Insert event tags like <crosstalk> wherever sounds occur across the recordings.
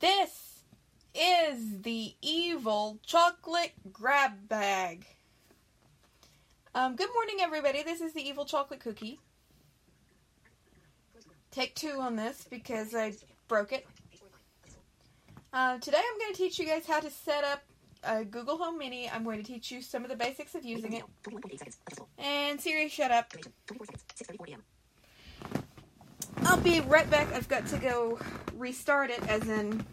This is the evil chocolate grab bag. Um, good morning, everybody. This is the evil chocolate cookie. Take two on this because I broke it. Uh, today I'm going to teach you guys how to set up a Google Home Mini. I'm going to teach you some of the basics of using it. And Siri, shut up. I'll be right back. I've got to go restart it, as in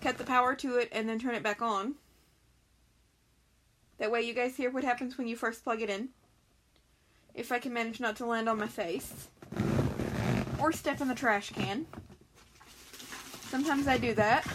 cut the power to it and then turn it back on. That way you guys hear what happens when you first plug it in. If I can manage not to land on my face. Or step in the trash can. Sometimes I do that.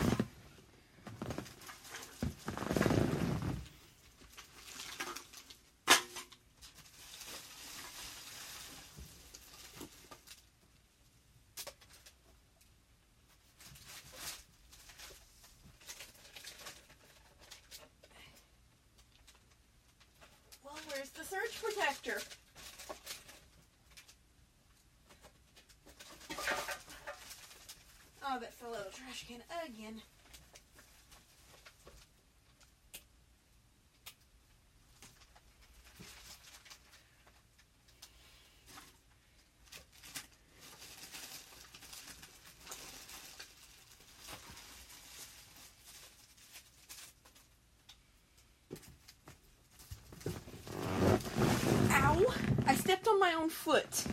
Well, where's the Oh, that fell out of the trash can again. Ow! I stepped on foot.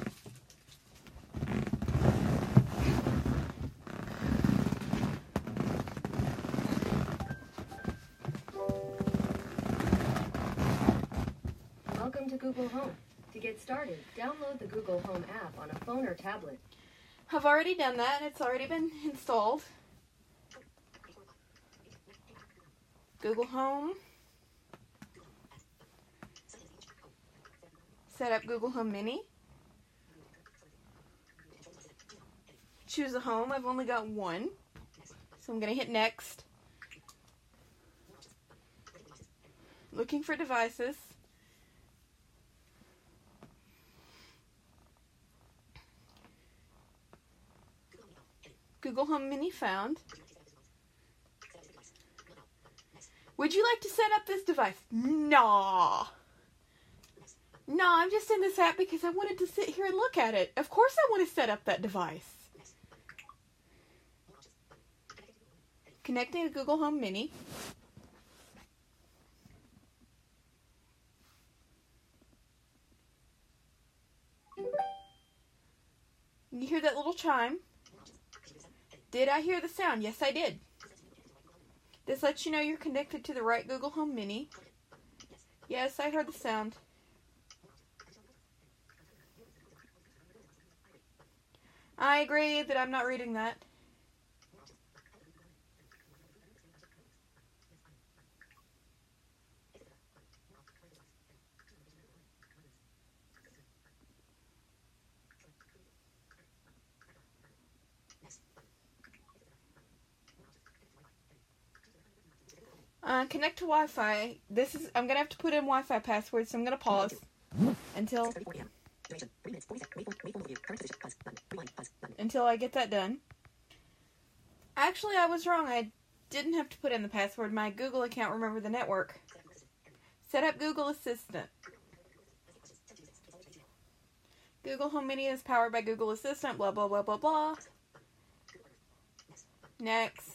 Welcome to Google Home. To get started, download the Google Home app on a phone or tablet. I've already done that. It's already been installed. Google Home. Google Home Mini. Choose a home. I've only got one. So I'm going to hit next. Looking for devices. Google Home Mini found. Would you like to set up this device? Nah. No, I'm just in this app because I wanted to sit here and look at it. Of course I want to set up that device. Connecting to Google Home Mini. You hear that little chime? Did I hear the sound? Yes, I did. This lets you know you're connected to the right Google Home Mini. Yes, I heard the sound. I agree that I'm not reading that. Uh, connect to Wi-Fi. This is. I'm gonna have to put in Wi-Fi password, so I'm gonna pause until until I get that done. Actually, I was wrong. I didn't have to put in the password. My Google account remembered the network. Set up Google Assistant. Google Home Mini is powered by Google Assistant. Blah blah blah blah blah. Next.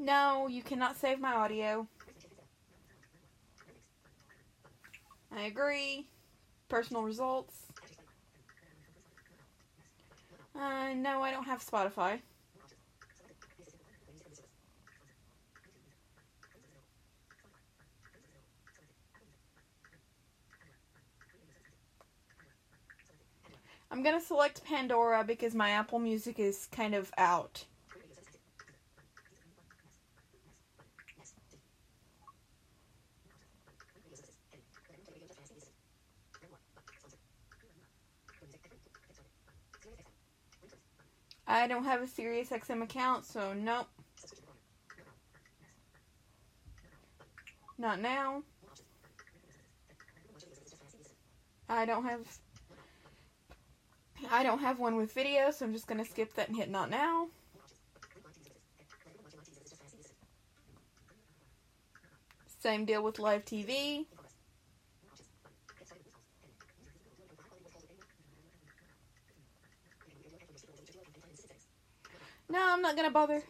No, you cannot save my audio. I agree. Personal results. Uh, no, I don't have Spotify. I'm gonna select Pandora because my Apple Music is kind of out. I don't have a Sirius XM account, so nope. Not now. I don't have I don't have one with video, so I'm just gonna skip that and hit not now. Same deal with live TV. No, I'm not gonna bother.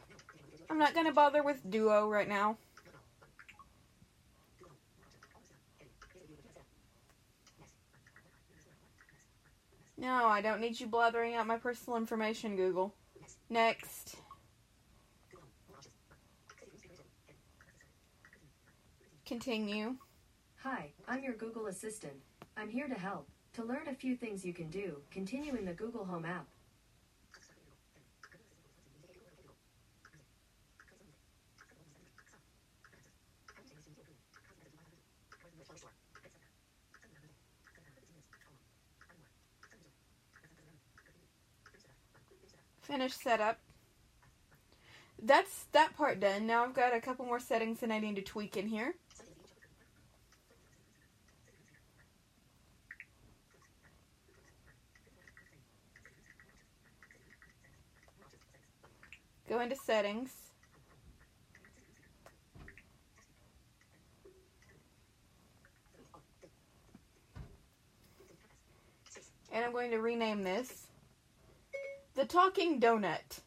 I'm not gonna bother with Duo right now. No, I don't need you blathering out my personal information, Google. Next. Continue. Hi, I'm your Google Assistant. I'm here to help. To learn a few things you can do, continue in the Google Home app. Finish setup. That's that part done. Now I've got a couple more settings that I need to tweak in here. Go into settings. And I'm going to rename this the Talking Donut.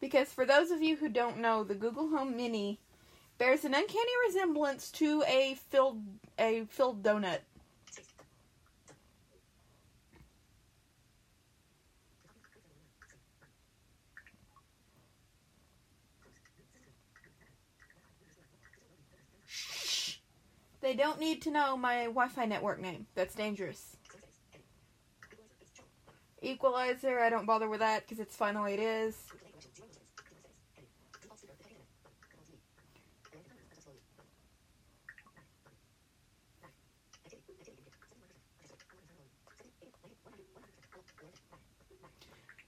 Because for those of you who don't know, the Google Home Mini bears an uncanny resemblance to a filled a filled donut. Don't need to know my Wi-Fi network name. That's dangerous. Equalizer, I don't bother with that because it's fine the way it is.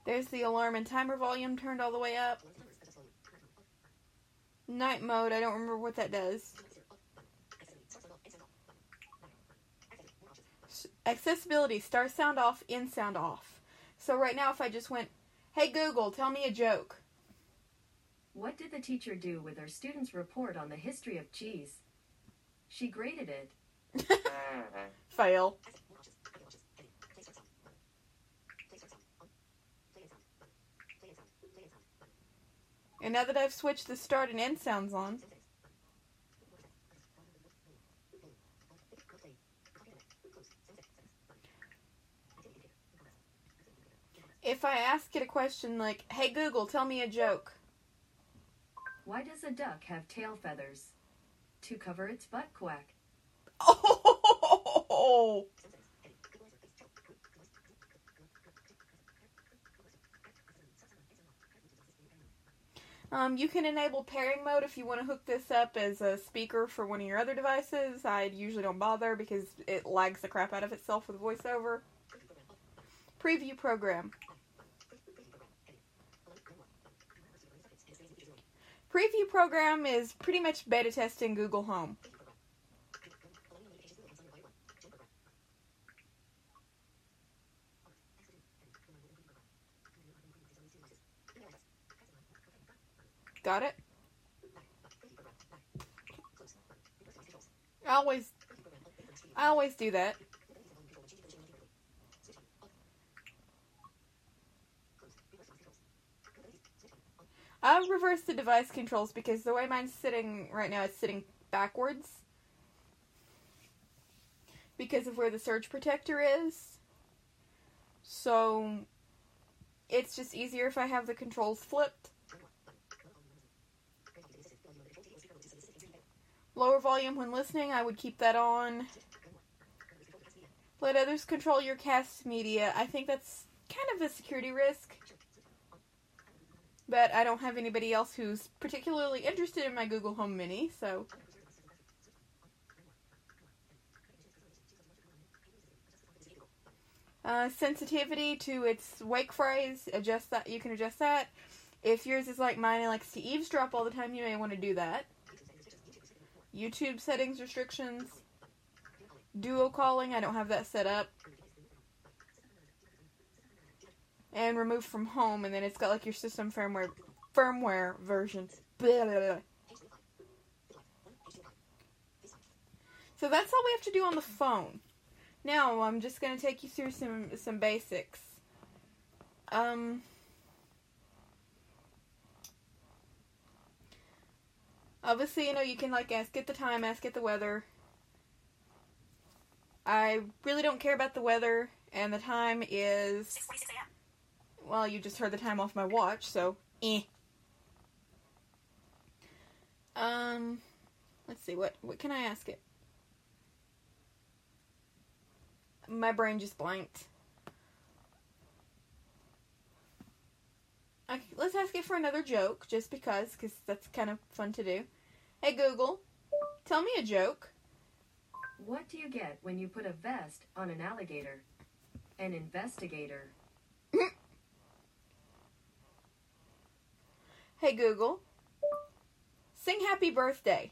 There's the alarm and timer volume turned all the way up. Night mode, I don't remember what that does. Accessibility, start sound off, in sound off. So right now if I just went, hey Google, tell me a joke. What did the teacher do with her student's report on the history of cheese? She graded it. <laughs> Fail. And now that I've switched the start and end sounds on, if I ask it a question like, hey Google, tell me a joke. Why does a duck have tail feathers? To cover its butt quack. Oh! <laughs> Um, you can enable pairing mode if you want to hook this up as a speaker for one of your other devices. I usually don't bother because it lags the crap out of itself with voiceover. Preview program. Preview program is pretty much beta testing Google Home. Got it? I always I always do that. I'll reverse the device controls because the way mine's sitting right now is sitting backwards. Because of where the surge protector is. So it's just easier if I have the controls flipped. Lower volume when listening, I would keep that on. Let others control your cast media. I think that's kind of a security risk. But I don't have anybody else who's particularly interested in my Google Home Mini, so. Uh, sensitivity to its wake phrase, adjust that. You can adjust that. If yours is like mine and likes to eavesdrop all the time, you may want to do that. YouTube settings restrictions. Duo calling, I don't have that set up. And remove from home, and then it's got like your system firmware firmware version. Blah, blah, blah. So that's all we have to do on the phone. Now I'm just gonna take you through some some basics. Um. Obviously, you know, you can like ask it the time, ask it the weather. I really don't care about the weather, and the time is. Well, you just heard the time off my watch, so eh. Um, let's see what what can I ask it? My brain just blanked. Let's ask it for another joke, just because, because that's kind of fun to do. Hey Google, tell me a joke. What do you get when you put a vest on an alligator? An investigator. Hey Google, sing Happy Birthday.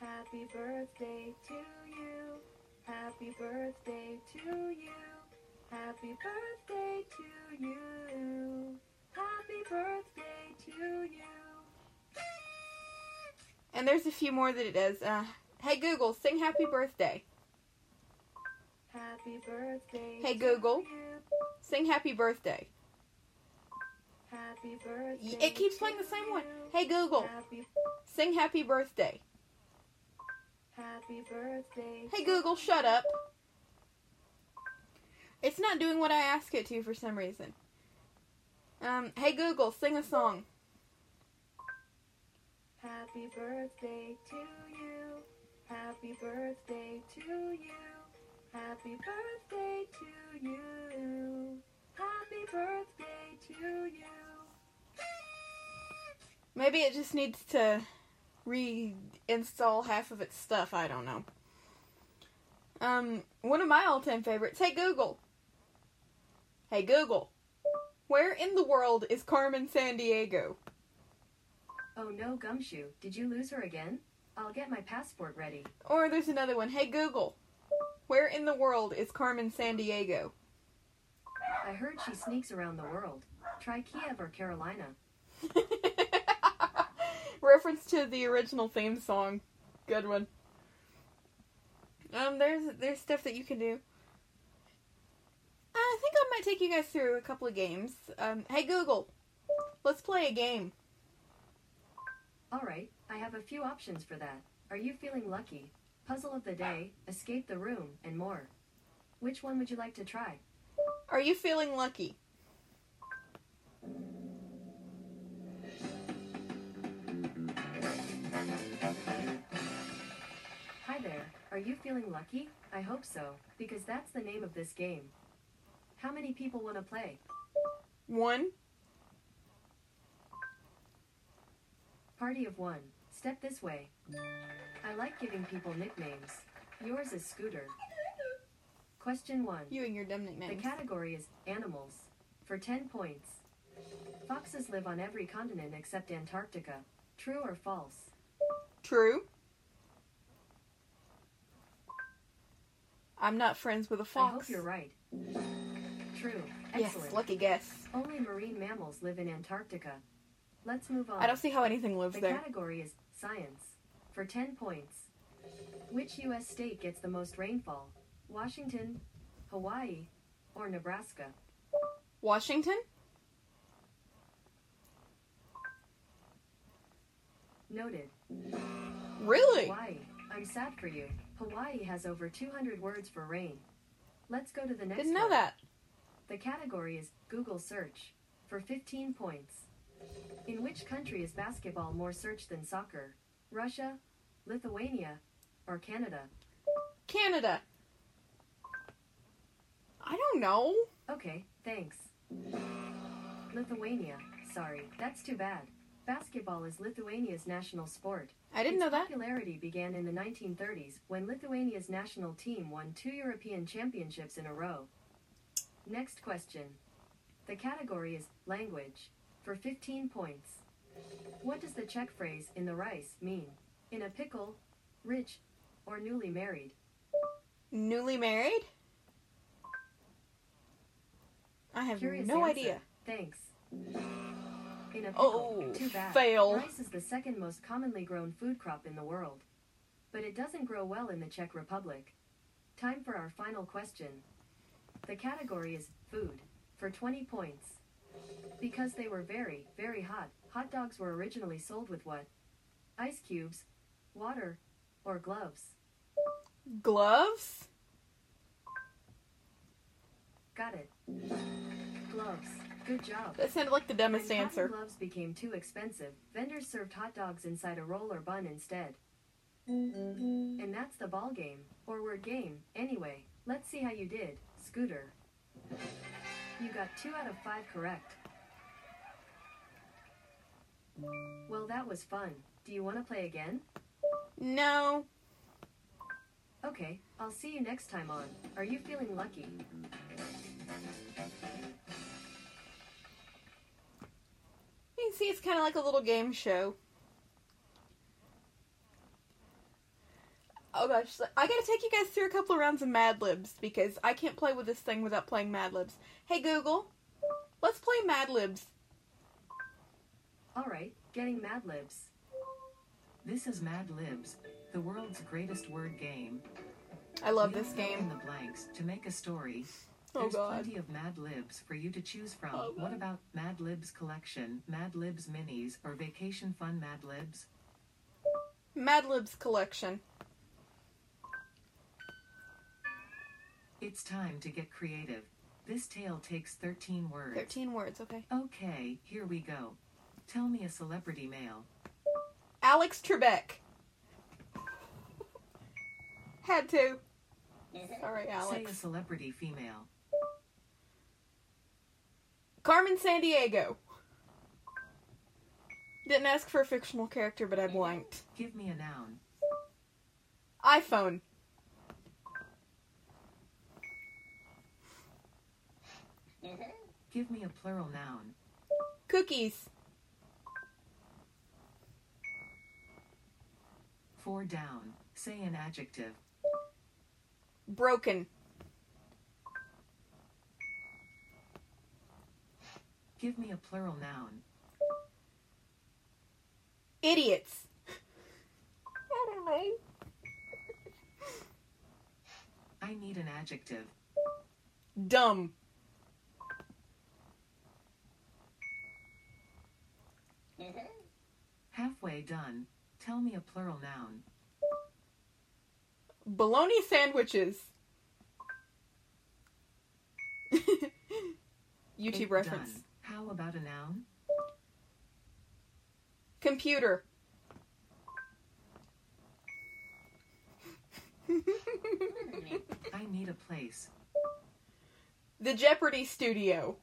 Happy birthday to you. Happy birthday to you. Happy birthday to you. Happy birthday to you. And there's a few more that it does. Uh, hey Google, sing Happy Birthday. Happy birthday. Hey, Google. Sing Happy Birthday. Happy birthday. It keeps playing the same one. Hey Google, Happy, sing Happy Birthday. happy birthday. Hey Google, shut up. It's not doing what I ask it to for some reason. Um, hey Google, sing a song. Happy birthday to you. Happy birthday to you. Happy birthday to Maybe it just needs to reinstall half of its stuff. I don't know. Um, one of my all-time favorites. Hey Google. Hey Google. Where in the world is Carmen Sandiego? Oh no, Gumshoe. Did you lose her again? I'll get my passport ready. Or there's another one. Hey Google. Where in the world is Carmen Sandiego? I heard she sneaks around the world. Try Kiev or Carolina. Reference to the original theme song. Good one. Um, there's there's stuff that you can do. I think I might take you guys through a couple of games. Um, hey Google, let's play a game. Alright, I have a few options for that. Are you feeling lucky? Puzzle of the day, escape the room, and more. Which one would you like to try? Are you feeling lucky? You feeling lucky? I hope so, because that's the name of this game. How many people want to play? One. Party of one. Step this way. I like giving people nicknames. Yours is Scooter. Question one. You and your dumb The category is animals. For 10 points. Foxes live on every continent except Antarctica. True or false? True. I'm not friends with a fox. I hope you're right. True. Excellent. Yes, lucky guess. Only marine mammals live in Antarctica. Let's move on. I don't see how anything lives The there. The category is science. For 10 points. Which U.S. state gets the most rainfall? Washington, Hawaii, or Nebraska? Washington? Noted. Really? Hawaii. I'm sad for you. Hawaii has over 200 words for rain. Let's go to the next Didn't know one. that. The category is Google search. For 15 points. In which country is basketball more searched than soccer? Russia, Lithuania, or Canada? Canada. I don't know. Okay, thanks. Lithuania. Sorry, that's too bad. Basketball is Lithuania's national sport. I didn't its know that. popularity began in the 1930s when Lithuania's national team won two European championships in a row. Next question. The category is language for 15 points. What does the Czech phrase in the rice mean? In a pickle, rich, or newly married? Newly married? I have Curious no answer. idea. Thanks. In a pickle, Oh, too bad. fail. Rice is the second most commonly grown food crop in the world. But it doesn't grow well in the Czech Republic. Time for our final question. The category is food for 20 points. Because they were very, very hot, hot dogs were originally sold with what? Ice cubes, water, or gloves? Gloves? Got it. Gloves. Good job. That sounded like the dumbest When answer. gloves became too expensive, vendors served hot dogs inside a roll or bun instead. And that's the ball game, or word game. Anyway, let's see how you did, Scooter. You got two out of five correct. Well, that was fun. Do you want to play again? No. Okay, I'll see you next time on. Are you feeling lucky? Can see it's kind of like a little game show. Oh gosh, I gotta take you guys through a couple of rounds of Mad Libs because I can't play with this thing without playing Mad Libs. Hey Google, let's play Mad Libs. Alright, getting Mad Libs. This is Mad Libs, the world's greatest word game. I love You this fill In the blanks to make a story. Oh There's plenty of Mad Libs for you to choose from. Oh, what about Mad Libs collection, Mad Libs minis, or vacation fun Mad Libs? Mad Libs collection. It's time to get creative. This tale takes 13 words. 13 words, okay. Okay, here we go. Tell me a celebrity male. Alex Trebek. <laughs> Had to. Mm-hmm. Sorry, Alex. Say a celebrity female. Carmen Sandiego. Didn't ask for a fictional character, but I blanked. Give me a noun. iPhone. Give me a plural noun. Cookies. Four down. Say an adjective. Broken. Give me a plural noun. Idiots. <laughs> I don't know. I need an adjective. Dumb. Mm-hmm. Halfway done. Tell me a plural noun. Bologna sandwiches. <laughs> YouTube Eight reference. Done. How about a noun? Computer. I need a place. the Jeopardy studio.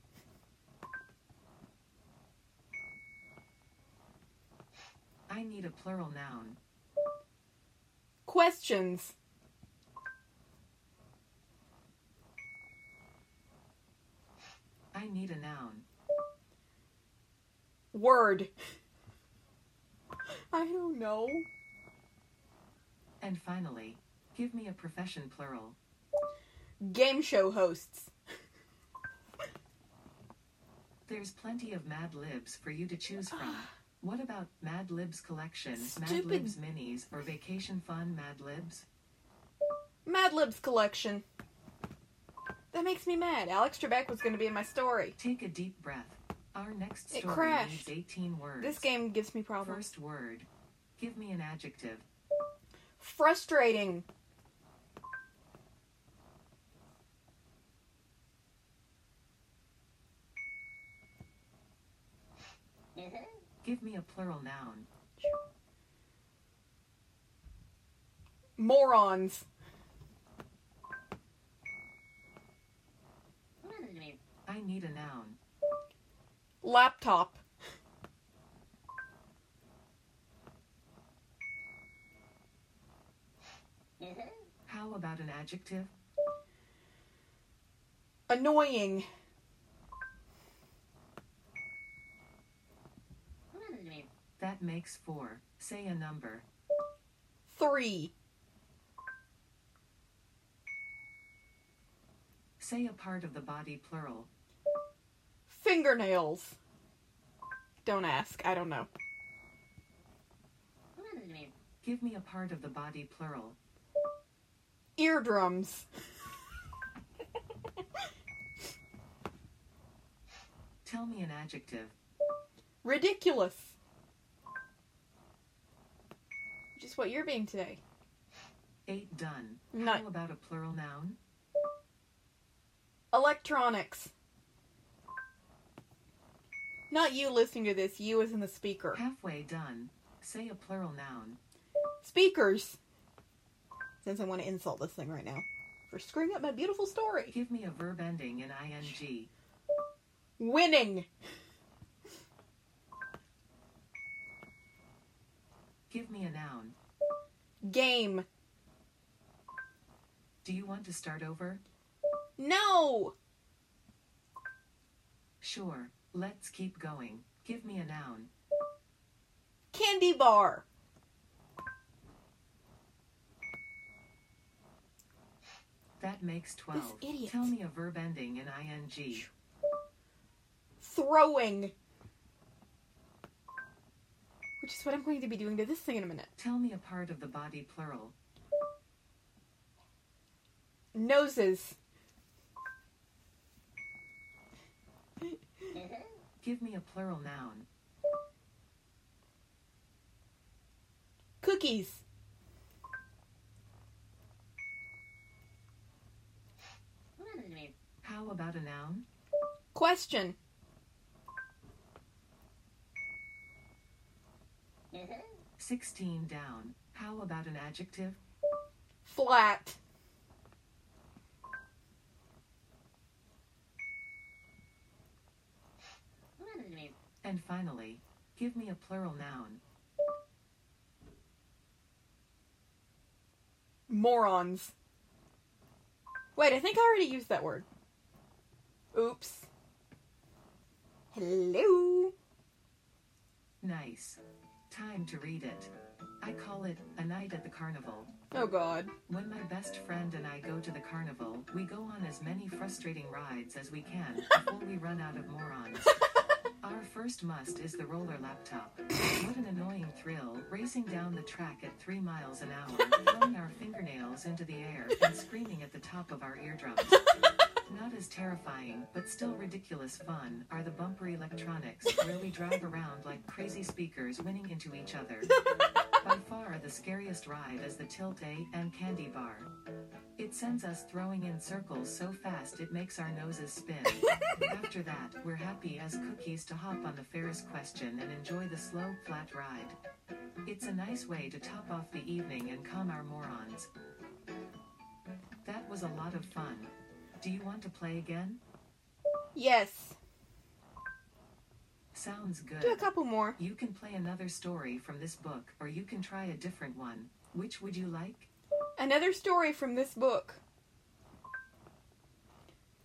I need a plural noun. Questions. I need a noun. Word. <laughs> I don't know. And finally, give me a profession plural. Game show hosts. There's plenty of Mad Libs for you to choose from. <sighs> What about Mad Libs collection, Mad Libs minis, or vacation fun Mad Libs? Mad Libs collection. That makes me mad. Alex Trebek was going to be in my story. Take a deep breath. Our next It crashed. needs 18 words. This game gives me problems. First word. Give me an adjective. Frustrating. Mm-hmm. Give me a plural noun. Morons. I need a noun. Laptop. How about an adjective? Annoying. That makes four. Say a number. Three. Say a part of the body plural. Fingernails. Don't ask. I don't know. Give me a part of the body plural. Eardrums. Tell me an adjective. Ridiculous. Just what you're being today. Eight done. Not- How about a plural noun? Electronics. Not you listening to this, you as in the speaker. Halfway done. Say a plural noun. Speakers. Since I want to insult this thing right now. For screwing up my beautiful story. Give me a verb ending in ing. Winning. Give me a noun. Game. Do you want to start over? No. Sure. Let's keep going. Give me a noun. Candy bar. That makes 12. This idiot. Tell me a verb ending in ing. Throwing. Which is what I'm going to be doing to this thing in a minute. Tell me a part of the body plural. Noses. Give me a plural noun. Cookies. Hmm. How about a noun? Question. Mm-hmm. Sixteen down. How about an adjective? Flat. And finally, give me a plural noun. Morons. Wait, I think I already used that word. Oops. Hello. Nice. Time to read it. I call it A Night at the Carnival. Oh god. When my best friend and I go to the carnival, we go on as many frustrating rides as we can before we run out of morons. <laughs> Our first must is the roller laptop. What an annoying thrill, racing down the track at three miles an hour, throwing our fingernails into the air and screaming at the top of our eardrums. Not as terrifying, but still ridiculous fun, are the bumper electronics, where we drive around like crazy speakers winning into each other. By far, the scariest ride is the Tilt A and Candy Bar. It sends us throwing in circles so fast it makes our noses spin. <laughs> After that, we're happy as cookies to hop on the Ferris question and enjoy the slow, flat ride. It's a nice way to top off the evening and calm our morons. That was a lot of fun. Do you want to play again? Yes. Sounds good. Do a couple more. You can play another story from this book, or you can try a different one. Which would you like? Another story from this book.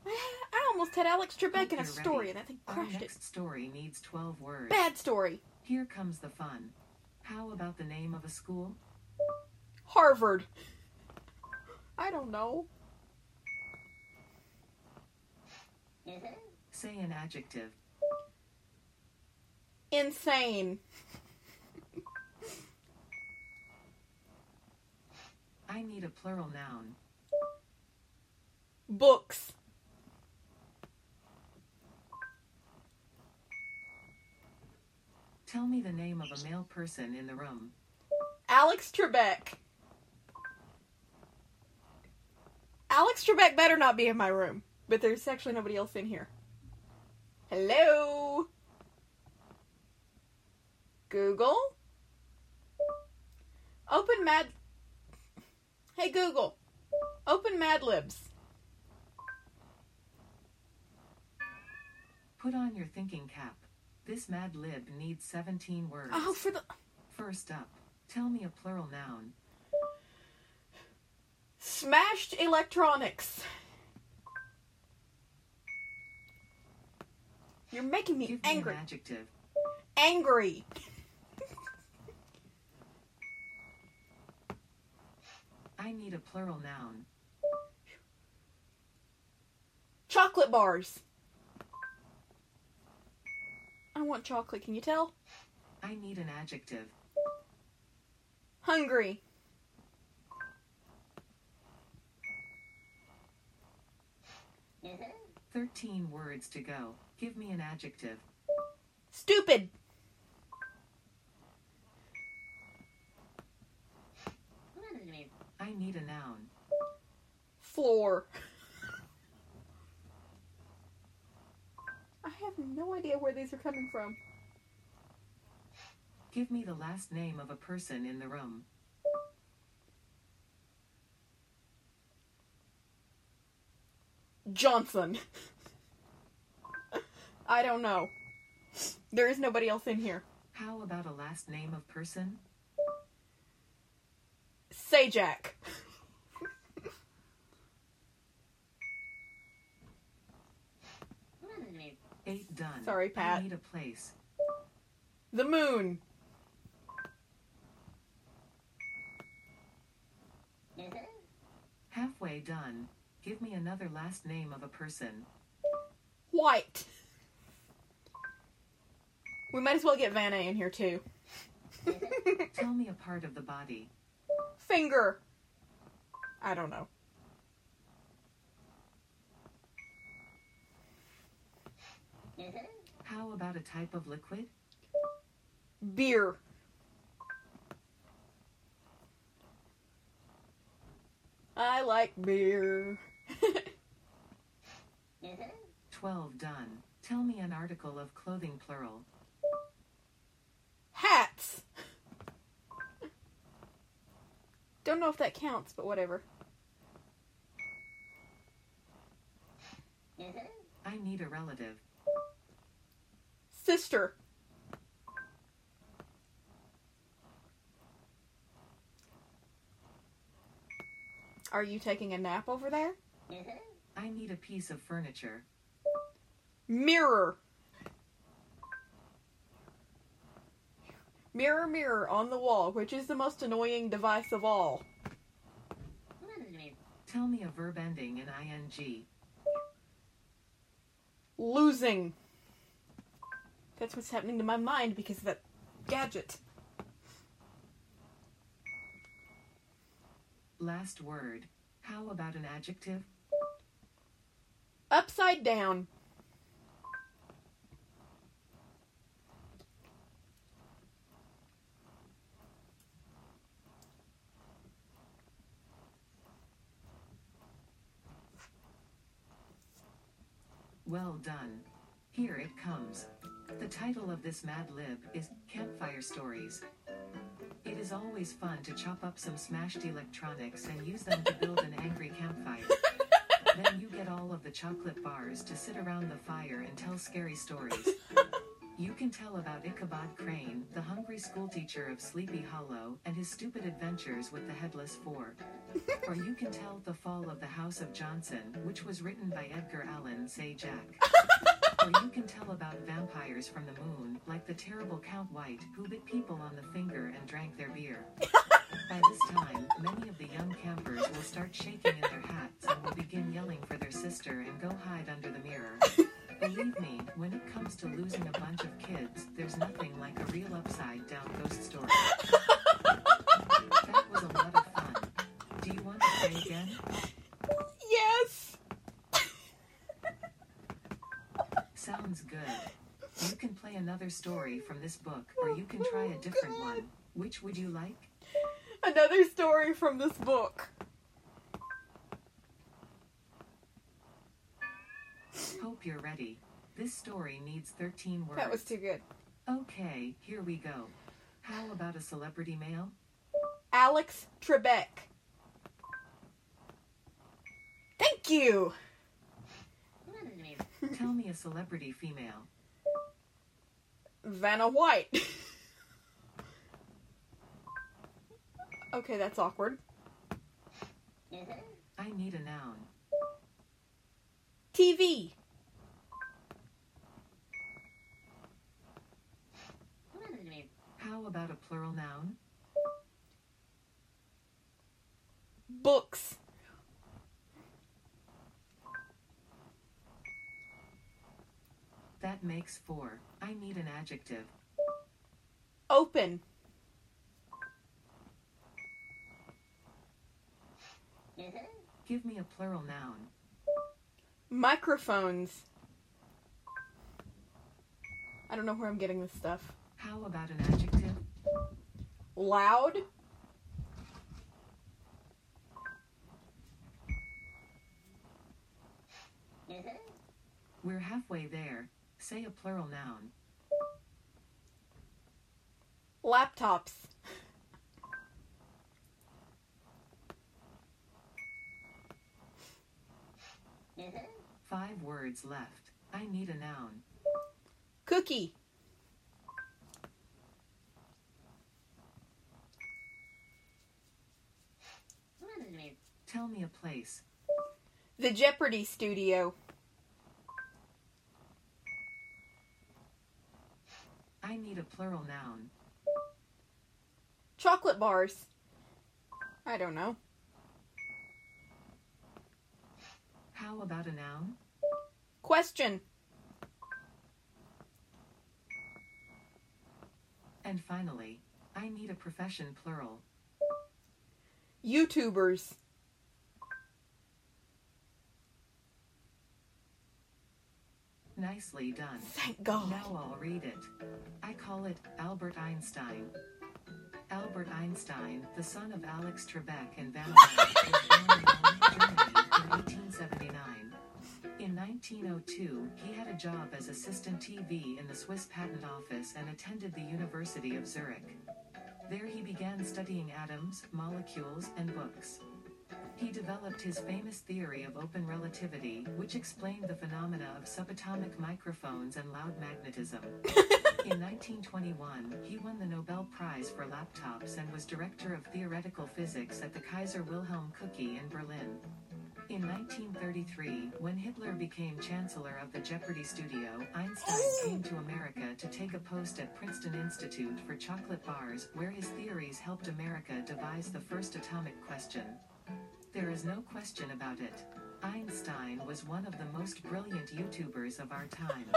I almost had Alex Trebek in a story ready. and that thing Our crushed it. next story needs 12 words. Bad story. Here comes the fun. How about the name of a school? Harvard. I don't know. Say an adjective. Insane. I need a plural noun. Books. Tell me the name of a male person in the room. Alex Trebek. Alex Trebek better not be in my room, but there's actually nobody else in here. Hello? Google? Open Mad. Hey Google, open Mad Libs. Put on your thinking cap. This Mad Lib needs 17 words. Oh, for the First up, tell me a plural noun. smashed electronics. You're making me Give me angry. an adjective. Angry. I need a plural noun. Chocolate bars. I want chocolate. Can you tell? I need an adjective. Hungry. 13 words to go. Give me an adjective. Stupid. I need a noun. Floor. I have no idea where these are coming from. Give me the last name of a person in the room. Johnson. <laughs> I don't know. There is nobody else in here. How about a last name of person? Sajak. Eight done. Sorry, Pat. I need a place. The moon. Mm-hmm. Halfway done. Give me another last name of a person. White. We might as well get Vanna in here too. Tell me a part of the body. Finger. I don't know. Mm-hmm. How about a type of liquid? Beer. I like beer. Mm-hmm. 12 done. Tell me an article of clothing plural. Hats. Don't know if that counts, but whatever. Mm-hmm. I need a relative. Sister. Are you taking a nap over there? Mm-hmm. I need a piece of furniture. Mirror. Mirror, mirror on the wall, which is the most annoying device of all? Tell me a verb ending in ing. Losing. That's what's happening to my mind because of that gadget. Last word. How about an adjective? Upside down. Well done. Here it comes. The title of this Mad Lib is Campfire Stories. It is always fun to chop up some smashed electronics and use them to build an angry campfire. <laughs> then you get all of the chocolate bars to sit around the fire and tell scary stories. You can tell about Ichabod Crane, the hungry schoolteacher of Sleepy Hollow, and his stupid adventures with the Headless Four. Or you can tell The Fall of the House of Johnson, which was written by Edgar Allan Sajak. Or you can tell about vampires from the moon, like the terrible Count White, who bit people on the finger and drank their beer. By this time, many of the young campers will start shaking in their hats and will begin yelling for their sister and go hide under the mirror. Believe me, when it comes to losing a bunch of kids, there's nothing like a real upside down ghost story. Do you want to play again? Yes. Sounds good. You can play another story from this book, or you can try a different oh, one. Which would you like? Another story from this book. Hope you're ready. This story needs 13 words. That was too good. Okay, here we go. How about a celebrity male? Alex Trebek. Thank you. Tell me a celebrity female. Vanna White. <laughs> okay, that's awkward. I need a noun. TV. How about a plural noun? Books. That makes four. I need an adjective. Open. Mm-hmm. Give me a plural noun. Microphones. I don't know where I'm getting this stuff. How about an adjective? Loud. Mm-hmm. We're halfway there. Say a plural noun. Laptops. Mm-hmm. Five words left. I need a noun. Cookie. Mm-hmm. Tell me a place. The Jeopardy studio. I need a plural noun. Chocolate bars. I don't know. How about a noun? Question. And finally, I need a profession plural. YouTubers. Nicely done. Thank God. Now I'll read it. I call it Albert Einstein. Albert Einstein, the son of Alex Trebek and Van was born in Bonn, Germany in 1879. In 1902, he had a job as assistant TV in the Swiss Patent Office and attended the University of Zurich. There he began studying atoms, molecules, and books. He developed his famous theory of open relativity, which explained the phenomena of subatomic microphones and loud magnetism. <laughs> In 1921, he won the Nobel Prize for laptops and was director of theoretical physics at the Kaiser Wilhelm Cookie in Berlin. In 1933, when Hitler became chancellor of the Jeopardy studio, Einstein came to America to take a post at Princeton Institute for Chocolate Bars, where his theories helped America devise the first atomic question. There is no question about it. Einstein was one of the most brilliant YouTubers of our time.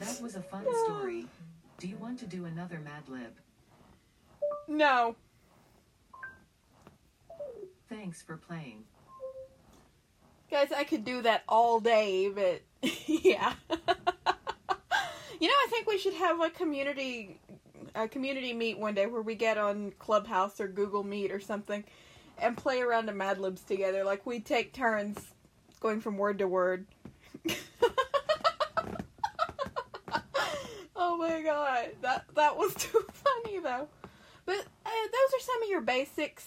That was a fun story. Do you want to do another Mad Lib? No. Thanks for playing. Guys, I could do that all day, but <laughs> yeah. you know, I think we should have a community a community meet one day where we get on Clubhouse or Google Meet or something and play around to Mad Libs together. Like we take turns going from word to word. <laughs> oh my god, that that was <laughs> too funny though. But uh, those are some of your basics.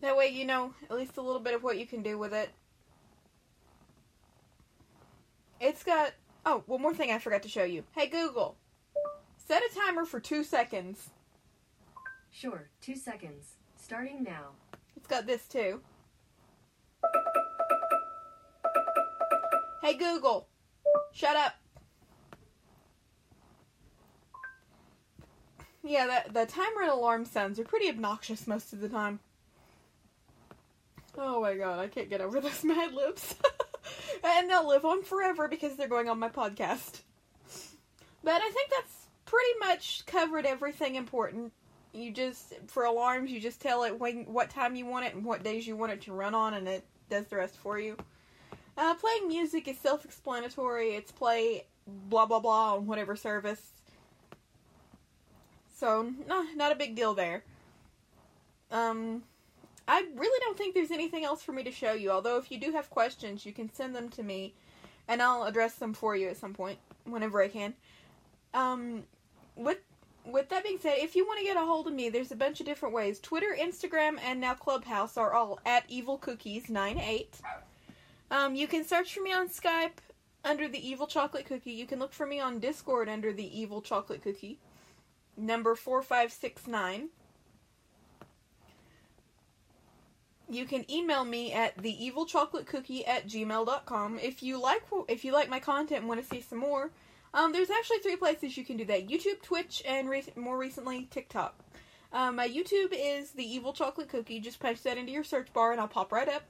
That way, you know at least a little bit of what you can do with it. It's got. Oh, one more thing I forgot to show you. Hey Google, set a timer for two seconds. Sure, two seconds. Starting now. It's got this too. Hey Google, shut up. Yeah, that the timer and alarm sounds are pretty obnoxious most of the time. Oh my god, I can't get over those <laughs> Mad Libs. <laughs> and they'll live on forever because they're going on my podcast. But I think that's pretty much covered everything important. You just for alarms, you just tell it when what time you want it and what days you want it to run on, and it does the rest for you. Uh, playing music is self-explanatory. It's play blah blah blah on whatever service. So, no, not a big deal there. Um, I really don't think there's anything else for me to show you. Although, if you do have questions, you can send them to me, and I'll address them for you at some point, whenever I can. Um, with with that being said, if you want to get a hold of me, there's a bunch of different ways. Twitter, Instagram, and now Clubhouse are all at Evil Cookies 98. Um, you can search for me on Skype under the Evil Chocolate Cookie. You can look for me on Discord under the Evil Chocolate Cookie, number 4569. You can email me at theevilchocolatecookie at gmail.com. If you like if you like my content and want to see some more, um, there's actually three places you can do that: YouTube, Twitch, and re- more recently TikTok. Um, my YouTube is the Evil Chocolate Cookie. Just punch that into your search bar and I'll pop right up.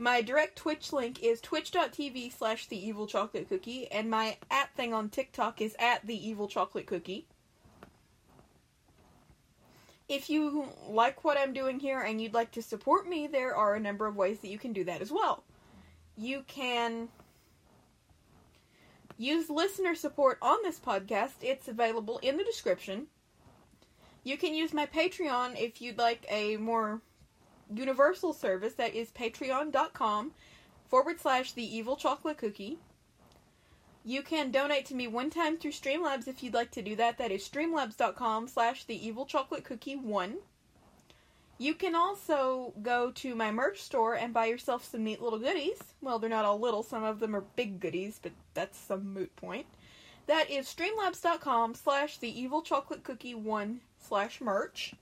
My direct Twitch link is twitch.tv slash the evil chocolate cookie, and my at thing on TikTok is at the evil chocolate cookie. If you like what I'm doing here and you'd like to support me, there are a number of ways that you can do that as well. You can use listener support on this podcast, it's available in the description. You can use my Patreon if you'd like a more universal service that is patreon.com forward slash the evil chocolate cookie. You can donate to me one time through Streamlabs if you'd like to do that. That is streamlabs.com slash the evil chocolate cookie one. You can also go to my merch store and buy yourself some neat little goodies. Well, they're not all little, some of them are big goodies, but that's some moot point. That is streamlabs.com slash the evil chocolate cookie one slash merch.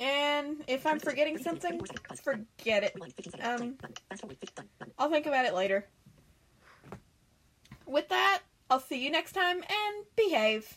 And if I'm forgetting something, forget it. Um, I'll think about it later. With that, I'll see you next time and behave.